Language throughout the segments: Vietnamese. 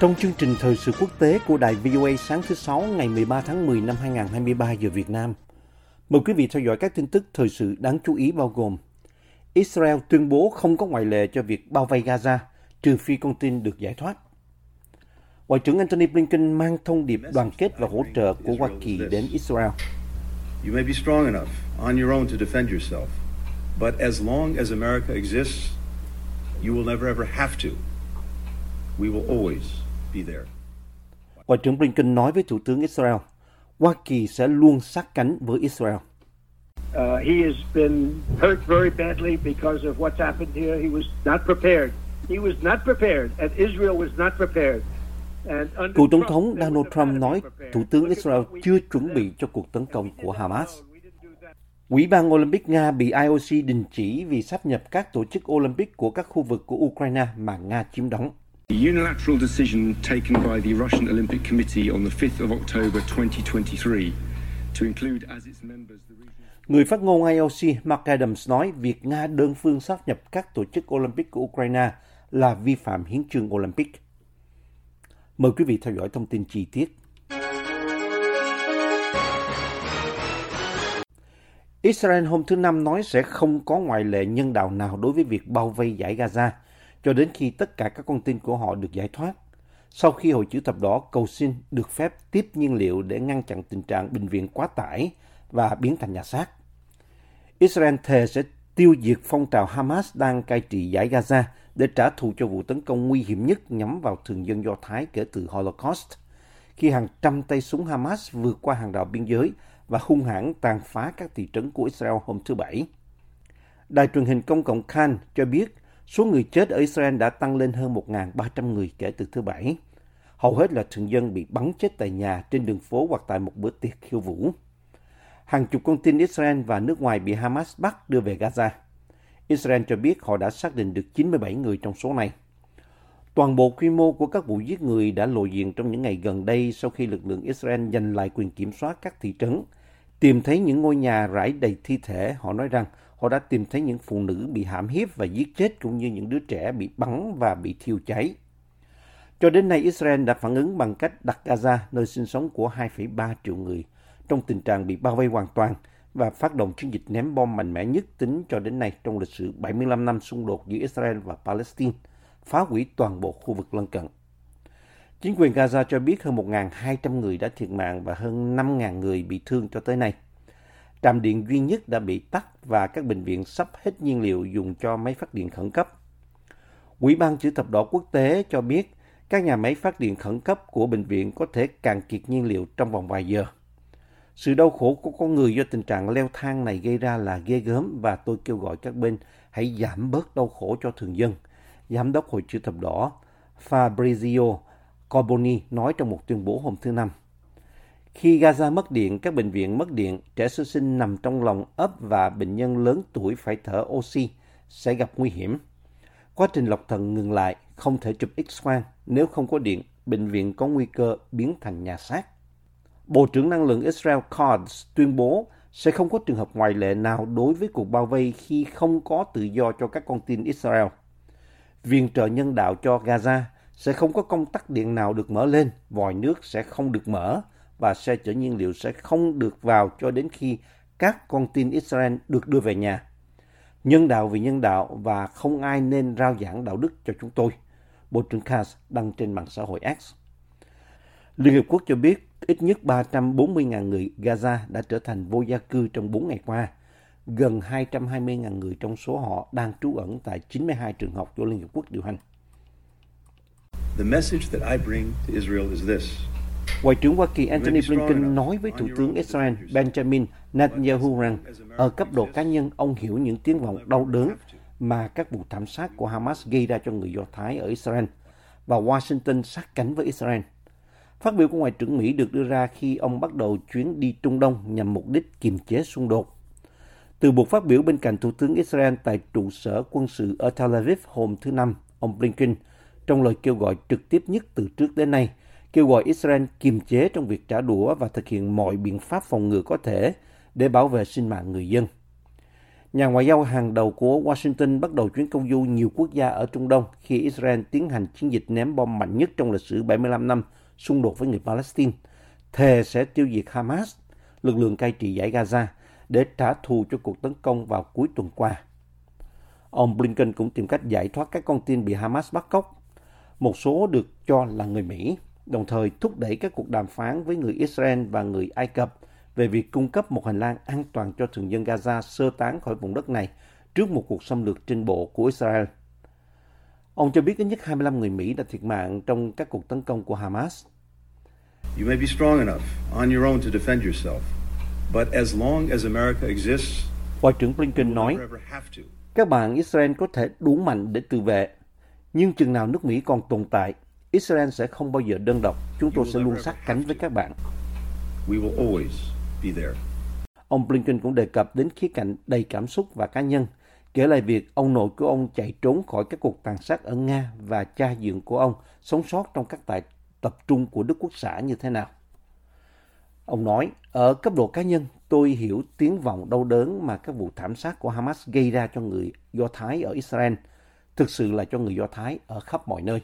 Trong chương trình thời sự quốc tế của đài VOA sáng thứ Sáu ngày 13 tháng 10 năm 2023 giờ Việt Nam, mời quý vị theo dõi các tin tức thời sự đáng chú ý bao gồm Israel tuyên bố không có ngoại lệ cho việc bao vây Gaza trừ phi con tin được giải thoát. Ngoại trưởng Antony Blinken mang thông điệp đoàn kết và hỗ trợ của Hoa Kỳ đến Israel. You may be strong enough on your own to defend yourself, but as long as America exists, you will never ever have to. We will always. Ngoại trưởng Blinken nói với Thủ tướng Israel, Hoa Kỳ sẽ luôn sát cánh với Israel. Uh, he has been hurt very badly because of what's happened here. He was not prepared. He was not prepared, and Israel was not prepared. And under Cựu Tổng thống Donald Trump nói. Thủ tướng Israel chưa chuẩn bị cho cuộc tấn công của Hamas. Ủy ban Olympic Nga bị IOC đình chỉ vì sáp nhập các tổ chức Olympic của các khu vực của Ukraine mà Nga chiếm đóng. The unilateral decision taken by the Russian Olympic Committee on the 5th of October 2023 to include as its members the. Người phát ngôn IOC Mark Adams nói việc Nga đơn phương sáp nhập các tổ chức Olympic của Ukraine là vi phạm hiến chương Olympic. Mời quý vị theo dõi thông tin chi tiết. Israel hôm thứ Năm nói sẽ không có ngoại lệ nhân đạo nào đối với việc bao vây giải Gaza cho đến khi tất cả các con tin của họ được giải thoát. Sau khi Hội chữ thập đỏ cầu xin được phép tiếp nhiên liệu để ngăn chặn tình trạng bệnh viện quá tải và biến thành nhà xác. Israel thề sẽ tiêu diệt phong trào Hamas đang cai trị giải Gaza để trả thù cho vụ tấn công nguy hiểm nhất nhắm vào thường dân Do Thái kể từ Holocaust, khi hàng trăm tay súng Hamas vượt qua hàng rào biên giới và hung hãn tàn phá các thị trấn của Israel hôm thứ Bảy. Đài truyền hình công cộng Khan cho biết số người chết ở Israel đã tăng lên hơn 1.300 người kể từ thứ Bảy. Hầu hết là thường dân bị bắn chết tại nhà, trên đường phố hoặc tại một bữa tiệc khiêu vũ. Hàng chục con tin Israel và nước ngoài bị Hamas bắt đưa về Gaza. Israel cho biết họ đã xác định được 97 người trong số này. Toàn bộ quy mô của các vụ giết người đã lộ diện trong những ngày gần đây sau khi lực lượng Israel giành lại quyền kiểm soát các thị trấn. Tìm thấy những ngôi nhà rải đầy thi thể, họ nói rằng họ đã tìm thấy những phụ nữ bị hãm hiếp và giết chết cũng như những đứa trẻ bị bắn và bị thiêu cháy. Cho đến nay, Israel đã phản ứng bằng cách đặt Gaza, nơi sinh sống của 2,3 triệu người, trong tình trạng bị bao vây hoàn toàn và phát động chiến dịch ném bom mạnh mẽ nhất tính cho đến nay trong lịch sử 75 năm xung đột giữa Israel và Palestine, phá hủy toàn bộ khu vực lân cận. Chính quyền Gaza cho biết hơn 1.200 người đã thiệt mạng và hơn 5.000 người bị thương cho tới nay. Trạm điện duy nhất đã bị tắt và các bệnh viện sắp hết nhiên liệu dùng cho máy phát điện khẩn cấp. Quỹ ban chữ thập đỏ quốc tế cho biết các nhà máy phát điện khẩn cấp của bệnh viện có thể cạn kiệt nhiên liệu trong vòng vài giờ. Sự đau khổ của con người do tình trạng leo thang này gây ra là ghê gớm và tôi kêu gọi các bên hãy giảm bớt đau khổ cho thường dân. Giám đốc Hội chữ thập đỏ Fabrizio Corboni nói trong một tuyên bố hôm thứ Năm. Khi Gaza mất điện, các bệnh viện mất điện, trẻ sơ sinh nằm trong lòng ấp và bệnh nhân lớn tuổi phải thở oxy sẽ gặp nguy hiểm. Quá trình lọc thận ngừng lại, không thể chụp X-quang. Nếu không có điện, bệnh viện có nguy cơ biến thành nhà xác. Bộ trưởng Năng lượng Israel Cards tuyên bố sẽ không có trường hợp ngoại lệ nào đối với cuộc bao vây khi không có tự do cho các con tin Israel. Viện trợ nhân đạo cho Gaza sẽ không có công tắc điện nào được mở lên, vòi nước sẽ không được mở và xe chở nhiên liệu sẽ không được vào cho đến khi các con tin Israel được đưa về nhà. Nhân đạo vì nhân đạo và không ai nên rao giảng đạo đức cho chúng tôi. Bộ trưởng Katz đăng trên mạng xã hội X. Liên Hiệp Quốc cho biết ít nhất 340.000 người Gaza đã trở thành vô gia cư trong 4 ngày qua. Gần 220.000 người trong số họ đang trú ẩn tại 92 trường học do Liên Hiệp Quốc điều hành. The message that I bring to Israel is this. Ngoại trưởng Hoa Kỳ Antony Blinken nói với Thủ tướng Israel Benjamin Netanyahu rằng ở cấp độ cá nhân ông hiểu những tiếng vọng đau đớn mà các vụ thảm sát của Hamas gây ra cho người Do Thái ở Israel và Washington sát cánh với Israel. Phát biểu của Ngoại trưởng Mỹ được đưa ra khi ông bắt đầu chuyến đi Trung Đông nhằm mục đích kiềm chế xung đột. Từ buộc phát biểu bên cạnh Thủ tướng Israel tại trụ sở quân sự ở Tel Aviv hôm thứ Năm, ông Blinken, trong lời kêu gọi trực tiếp nhất từ trước đến nay, kêu gọi Israel kiềm chế trong việc trả đũa và thực hiện mọi biện pháp phòng ngừa có thể để bảo vệ sinh mạng người dân. Nhà ngoại giao hàng đầu của Washington bắt đầu chuyến công du nhiều quốc gia ở Trung Đông khi Israel tiến hành chiến dịch ném bom mạnh nhất trong lịch sử 75 năm xung đột với người Palestine, thề sẽ tiêu diệt Hamas, lực lượng cai trị giải Gaza, để trả thù cho cuộc tấn công vào cuối tuần qua. Ông Blinken cũng tìm cách giải thoát các con tin bị Hamas bắt cóc. Một số được cho là người Mỹ, đồng thời thúc đẩy các cuộc đàm phán với người Israel và người Ai Cập về việc cung cấp một hành lang an toàn cho thường dân Gaza sơ tán khỏi vùng đất này trước một cuộc xâm lược trên bộ của Israel. Ông cho biết ít nhất 25 người Mỹ đã thiệt mạng trong các cuộc tấn công của Hamas. You may be strong enough on your own to defend yourself, but as long as America exists, Ngoại trưởng Blinken nói, các bạn Israel có thể đủ mạnh để tự vệ, nhưng chừng nào nước Mỹ còn tồn tại, Israel sẽ không bao giờ đơn độc. Chúng tôi sẽ luôn sát cánh với các bạn. We will always be there. Ông Blinken cũng đề cập đến khía cạnh đầy cảm xúc và cá nhân, kể lại việc ông nội của ông chạy trốn khỏi các cuộc tàn sát ở Nga và cha dượng của ông sống sót trong các tại tập trung của Đức Quốc xã như thế nào. Ông nói, ở cấp độ cá nhân, tôi hiểu tiếng vọng đau đớn mà các vụ thảm sát của Hamas gây ra cho người Do Thái ở Israel, thực sự là cho người Do Thái ở khắp mọi nơi.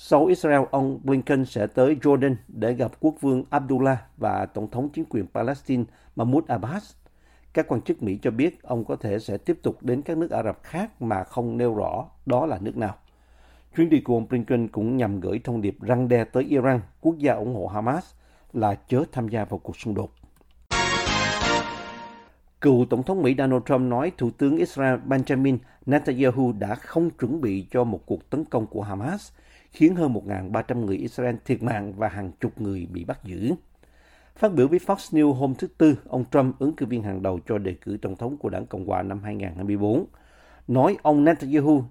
Sau Israel, ông Blinken sẽ tới Jordan để gặp quốc vương Abdullah và Tổng thống chính quyền Palestine Mahmoud Abbas. Các quan chức Mỹ cho biết ông có thể sẽ tiếp tục đến các nước Ả Rập khác mà không nêu rõ đó là nước nào. Chuyến đi của ông Blinken cũng nhằm gửi thông điệp răng đe tới Iran, quốc gia ủng hộ Hamas, là chớ tham gia vào cuộc xung đột. Cựu Tổng thống Mỹ Donald Trump nói Thủ tướng Israel Benjamin Netanyahu đã không chuẩn bị cho một cuộc tấn công của Hamas, khiến hơn 1.300 người Israel thiệt mạng và hàng chục người bị bắt giữ. Phát biểu với Fox News hôm thứ Tư, ông Trump, ứng cử viên hàng đầu cho đề cử Tổng thống của đảng Cộng hòa năm 2024, nói ông Netanyahu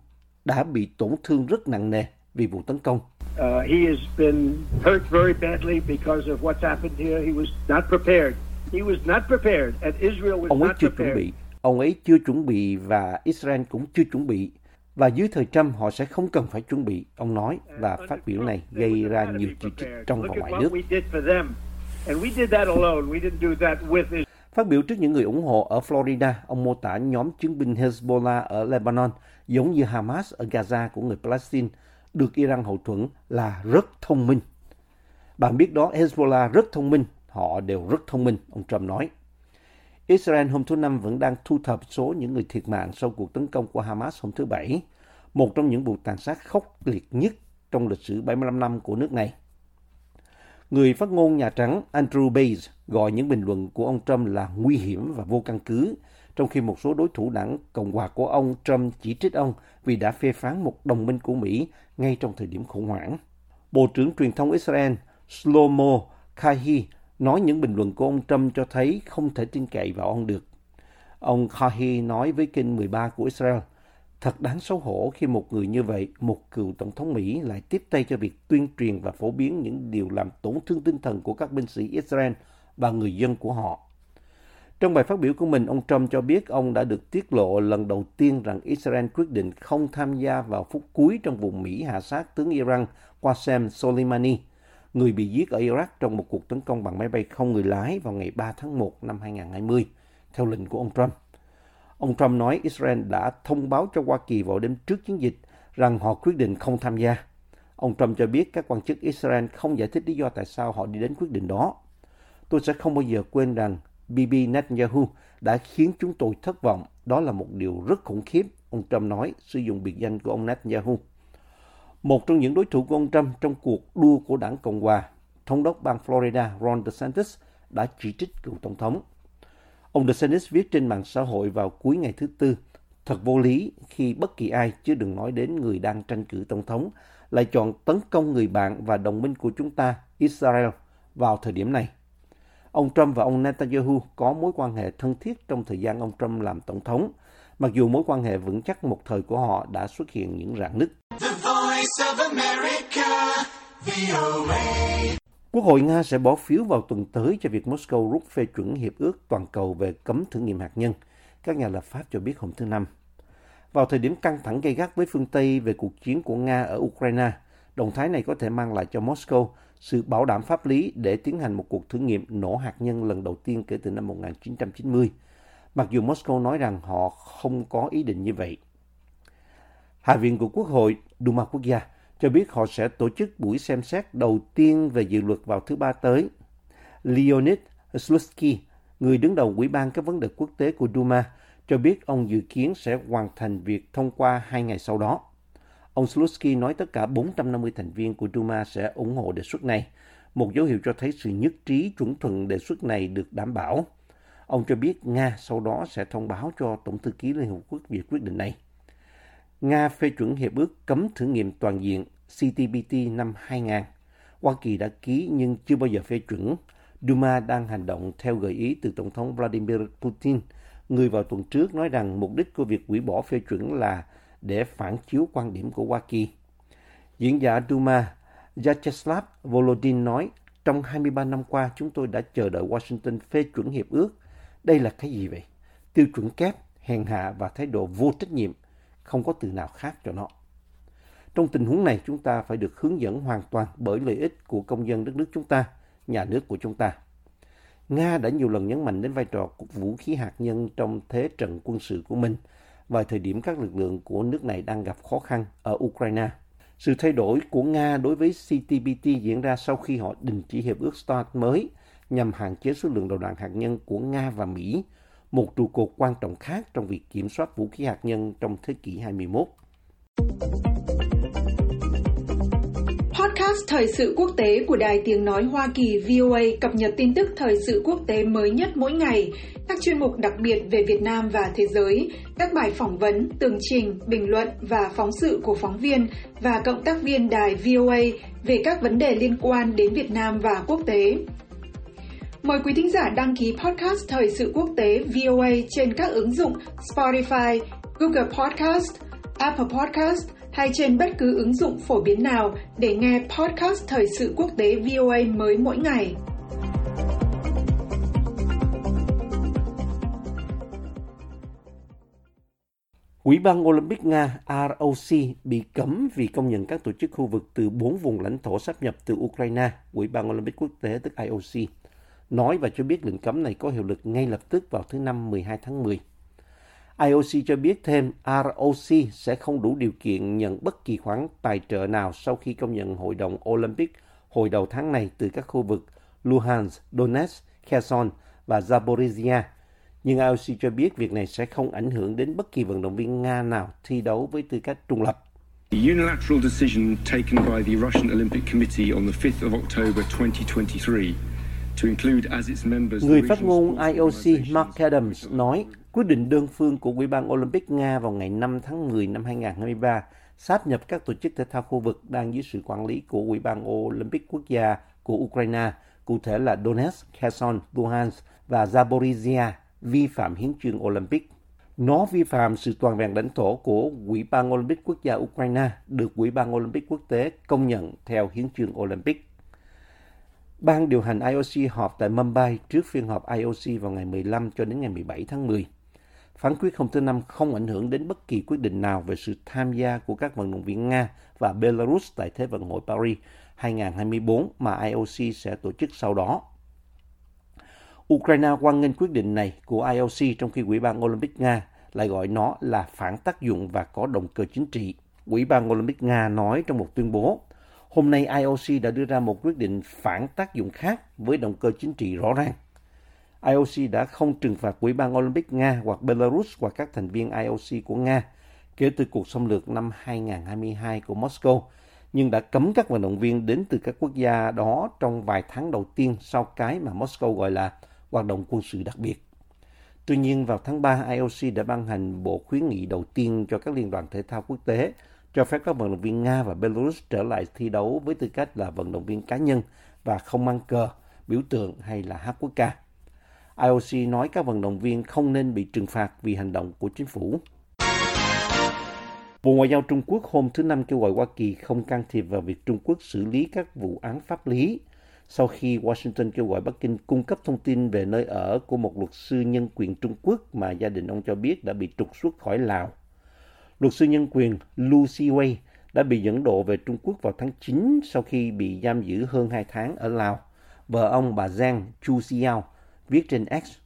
đã bị tổn thương rất nặng nề vì vụ tấn công. Uh, he has been hurt very badly because of what's happened here. He was not prepared. He was not prepared, and Israel was Ông ấy not chưa chuẩn prepared. bị, ông ấy chưa chuẩn bị và Israel cũng chưa chuẩn bị. Và dưới thời Trump họ sẽ không cần phải chuẩn bị, ông nói, và phát biểu này gây ra nhiều chỉ trích trong và ngoài nước. Phát biểu trước những người ủng hộ ở Florida, ông mô tả nhóm chiến binh Hezbollah ở Lebanon giống như Hamas ở Gaza của người Palestine được Iran hậu thuẫn là rất thông minh. Bạn biết đó, Hezbollah rất thông minh, họ đều rất thông minh, ông Trump nói. Israel hôm thứ Năm vẫn đang thu thập số những người thiệt mạng sau cuộc tấn công của Hamas hôm thứ Bảy, một trong những vụ tàn sát khốc liệt nhất trong lịch sử 75 năm của nước này. Người phát ngôn Nhà Trắng Andrew Bates gọi những bình luận của ông Trump là nguy hiểm và vô căn cứ, trong khi một số đối thủ đảng Cộng hòa của ông Trump chỉ trích ông vì đã phê phán một đồng minh của Mỹ ngay trong thời điểm khủng hoảng. Bộ trưởng truyền thông Israel Shlomo Kahi nói những bình luận của ông Trump cho thấy không thể tin cậy vào ông được. Ông Kahi nói với kênh 13 của Israel, Thật đáng xấu hổ khi một người như vậy, một cựu tổng thống Mỹ lại tiếp tay cho việc tuyên truyền và phổ biến những điều làm tổn thương tinh thần của các binh sĩ Israel và người dân của họ. Trong bài phát biểu của mình, ông Trump cho biết ông đã được tiết lộ lần đầu tiên rằng Israel quyết định không tham gia vào phút cuối trong vụ Mỹ hạ sát tướng Iran Qasem Soleimani, người bị giết ở Iraq trong một cuộc tấn công bằng máy bay không người lái vào ngày 3 tháng 1 năm 2020, theo lệnh của ông Trump. Ông Trump nói Israel đã thông báo cho Hoa Kỳ vào đêm trước chiến dịch rằng họ quyết định không tham gia. Ông Trump cho biết các quan chức Israel không giải thích lý do tại sao họ đi đến quyết định đó. Tôi sẽ không bao giờ quên rằng Bibi Netanyahu đã khiến chúng tôi thất vọng. Đó là một điều rất khủng khiếp, ông Trump nói, sử dụng biệt danh của ông Netanyahu. Một trong những đối thủ của ông Trump trong cuộc đua của đảng Cộng hòa, thống đốc bang Florida Ron DeSantis đã chỉ trích cựu tổng thống. Ông DeSantis viết trên mạng xã hội vào cuối ngày thứ Tư, thật vô lý khi bất kỳ ai, chứ đừng nói đến người đang tranh cử tổng thống, lại chọn tấn công người bạn và đồng minh của chúng ta, Israel, vào thời điểm này. Ông Trump và ông Netanyahu có mối quan hệ thân thiết trong thời gian ông Trump làm tổng thống, mặc dù mối quan hệ vững chắc một thời của họ đã xuất hiện những rạn nứt. Voice of America. Quốc hội Nga sẽ bỏ phiếu vào tuần tới cho việc Moscow rút phê chuẩn hiệp ước toàn cầu về cấm thử nghiệm hạt nhân, các nhà lập pháp cho biết hôm thứ Năm. Vào thời điểm căng thẳng gay gắt với phương Tây về cuộc chiến của Nga ở Ukraine, động thái này có thể mang lại cho Moscow sự bảo đảm pháp lý để tiến hành một cuộc thử nghiệm nổ hạt nhân lần đầu tiên kể từ năm 1990, mặc dù Moscow nói rằng họ không có ý định như vậy. Hạ viện của Quốc hội Duma Quốc gia cho biết họ sẽ tổ chức buổi xem xét đầu tiên về dự luật vào thứ Ba tới. Leonid Slutsky, người đứng đầu Ủy ban các vấn đề quốc tế của Duma, cho biết ông dự kiến sẽ hoàn thành việc thông qua hai ngày sau đó. Ông Slutsky nói tất cả 450 thành viên của Duma sẽ ủng hộ đề xuất này, một dấu hiệu cho thấy sự nhất trí chuẩn thuận đề xuất này được đảm bảo. Ông cho biết Nga sau đó sẽ thông báo cho Tổng thư ký Liên Hợp Quốc về quyết định này. Nga phê chuẩn hiệp ước cấm thử nghiệm toàn diện CTBT năm 2000. Hoa Kỳ đã ký nhưng chưa bao giờ phê chuẩn. Duma đang hành động theo gợi ý từ Tổng thống Vladimir Putin, người vào tuần trước nói rằng mục đích của việc hủy bỏ phê chuẩn là để phản chiếu quan điểm của Hoa Kỳ. Diễn giả Duma Vyacheslav Volodin nói, trong 23 năm qua chúng tôi đã chờ đợi Washington phê chuẩn hiệp ước. Đây là cái gì vậy? Tiêu chuẩn kép, hèn hạ và thái độ vô trách nhiệm – không có từ nào khác cho nó. Trong tình huống này, chúng ta phải được hướng dẫn hoàn toàn bởi lợi ích của công dân đất nước chúng ta, nhà nước của chúng ta. Nga đã nhiều lần nhấn mạnh đến vai trò của vũ khí hạt nhân trong thế trận quân sự của mình vào thời điểm các lực lượng của nước này đang gặp khó khăn ở Ukraine. Sự thay đổi của Nga đối với CTBT diễn ra sau khi họ đình chỉ hiệp ước START mới nhằm hạn chế số lượng đầu đạn hạt nhân của Nga và Mỹ một trụ cột quan trọng khác trong việc kiểm soát vũ khí hạt nhân trong thế kỷ 21. Podcast Thời sự quốc tế của Đài Tiếng Nói Hoa Kỳ VOA cập nhật tin tức thời sự quốc tế mới nhất mỗi ngày, các chuyên mục đặc biệt về Việt Nam và thế giới, các bài phỏng vấn, tường trình, bình luận và phóng sự của phóng viên và cộng tác viên đài VOA về các vấn đề liên quan đến Việt Nam và quốc tế. Mời quý thính giả đăng ký podcast Thời sự quốc tế VOA trên các ứng dụng Spotify, Google Podcast, Apple Podcast hay trên bất cứ ứng dụng phổ biến nào để nghe podcast Thời sự quốc tế VOA mới mỗi ngày. Ủy ban Olympic Nga ROC bị cấm vì công nhận các tổ chức khu vực từ bốn vùng lãnh thổ sắp nhập từ Ukraine, Ủy ban Olympic quốc tế tức IOC nói và cho biết lệnh cấm này có hiệu lực ngay lập tức vào thứ Năm 12 tháng 10. IOC cho biết thêm ROC sẽ không đủ điều kiện nhận bất kỳ khoản tài trợ nào sau khi công nhận Hội đồng Olympic hồi đầu tháng này từ các khu vực Luhansk, Donetsk, Kherson và Zaporizhia. Nhưng IOC cho biết việc này sẽ không ảnh hưởng đến bất kỳ vận động viên Nga nào thi đấu với tư cách trung lập. The unilateral decision taken by the Russian Olympic Committee on the 5th of October 2023 Người phát ngôn IOC Mark Adams nói quyết định đơn phương của Ủy ban Olympic Nga vào ngày 5 tháng 10 năm 2023 sáp nhập các tổ chức thể thao khu vực đang dưới sự quản lý của Ủy ban Olympic quốc gia của Ukraine, cụ thể là Donetsk, Kherson, Luhansk và Zaporizhia, vi phạm hiến trương Olympic. Nó vi phạm sự toàn vẹn lãnh thổ của Ủy ban Olympic quốc gia Ukraine được Ủy ban Olympic quốc tế công nhận theo hiến trương Olympic. Ban điều hành IOC họp tại Mumbai trước phiên họp IOC vào ngày 15 cho đến ngày 17 tháng 10. Phán quyết hôm thứ Năm không ảnh hưởng đến bất kỳ quyết định nào về sự tham gia của các vận động viên Nga và Belarus tại Thế vận hội Paris 2024 mà IOC sẽ tổ chức sau đó. Ukraine quan nghênh quyết định này của IOC trong khi Ủy ban Olympic Nga lại gọi nó là phản tác dụng và có động cơ chính trị. Ủy ban Olympic Nga nói trong một tuyên bố, Hôm nay IOC đã đưa ra một quyết định phản tác dụng khác với động cơ chính trị rõ ràng. IOC đã không trừng phạt Ủy ban Olympic Nga hoặc Belarus hoặc các thành viên IOC của Nga kể từ cuộc xâm lược năm 2022 của Moscow, nhưng đã cấm các vận động viên đến từ các quốc gia đó trong vài tháng đầu tiên sau cái mà Moscow gọi là hoạt động quân sự đặc biệt. Tuy nhiên, vào tháng 3, IOC đã ban hành bộ khuyến nghị đầu tiên cho các liên đoàn thể thao quốc tế cho phép các vận động viên Nga và Belarus trở lại thi đấu với tư cách là vận động viên cá nhân và không mang cờ, biểu tượng hay là hát quốc ca. IOC nói các vận động viên không nên bị trừng phạt vì hành động của chính phủ. Bộ Ngoại giao Trung Quốc hôm thứ Năm kêu gọi Hoa Kỳ không can thiệp vào việc Trung Quốc xử lý các vụ án pháp lý sau khi Washington kêu gọi Bắc Kinh cung cấp thông tin về nơi ở của một luật sư nhân quyền Trung Quốc mà gia đình ông cho biết đã bị trục xuất khỏi Lào. Luật sư nhân quyền Lucy Wei đã bị dẫn độ về Trung Quốc vào tháng 9 sau khi bị giam giữ hơn 2 tháng ở Lào. Vợ ông bà Giang Chu Xiao viết trên X,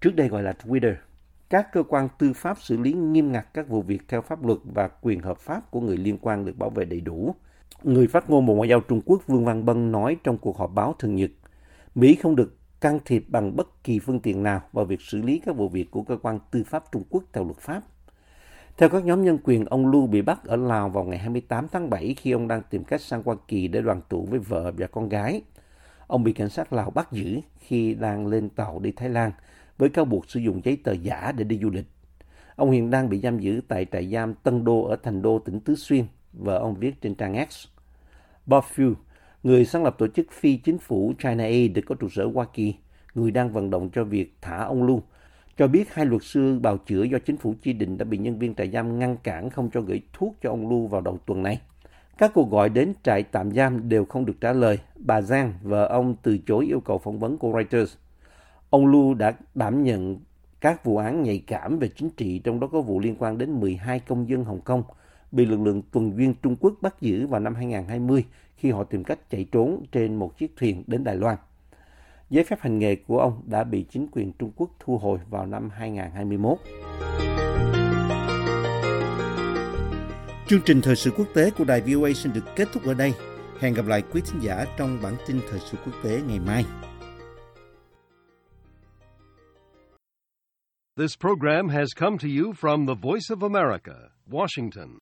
trước đây gọi là Twitter. Các cơ quan tư pháp xử lý nghiêm ngặt các vụ việc theo pháp luật và quyền hợp pháp của người liên quan được bảo vệ đầy đủ. Người phát ngôn Bộ Ngoại giao Trung Quốc Vương Văn Bân nói trong cuộc họp báo thường nhật, Mỹ không được can thiệp bằng bất kỳ phương tiện nào vào việc xử lý các vụ việc của cơ quan tư pháp Trung Quốc theo luật pháp. Theo các nhóm nhân quyền, ông Lu bị bắt ở Lào vào ngày 28 tháng 7 khi ông đang tìm cách sang Hoa Kỳ để đoàn tụ với vợ và con gái. Ông bị cảnh sát Lào bắt giữ khi đang lên tàu đi Thái Lan với cáo buộc sử dụng giấy tờ giả để đi du lịch. Ông hiện đang bị giam giữ tại trại giam Tân Đô ở thành đô tỉnh Tứ Xuyên, vợ ông viết trên trang X. Bob Few, người sáng lập tổ chức phi chính phủ China Aid được có trụ sở Hoa Kỳ, người đang vận động cho việc thả ông Lu, cho biết hai luật sư bào chữa do chính phủ chỉ định đã bị nhân viên trại giam ngăn cản không cho gửi thuốc cho ông Lu vào đầu tuần này. Các cuộc gọi đến trại tạm giam đều không được trả lời. Bà Giang, vợ ông, từ chối yêu cầu phỏng vấn của Reuters. Ông Lu đã đảm nhận các vụ án nhạy cảm về chính trị, trong đó có vụ liên quan đến 12 công dân Hồng Kông bị lực lượng tuần duyên Trung Quốc bắt giữ vào năm 2020 khi họ tìm cách chạy trốn trên một chiếc thuyền đến Đài Loan. Giấy phép hành nghề của ông đã bị chính quyền Trung Quốc thu hồi vào năm 2021. Chương trình thời sự quốc tế của đài VOA xin được kết thúc ở đây. Hẹn gặp lại quý thính giả trong bản tin thời sự quốc tế ngày mai. This program has come to you from the Voice of America, Washington.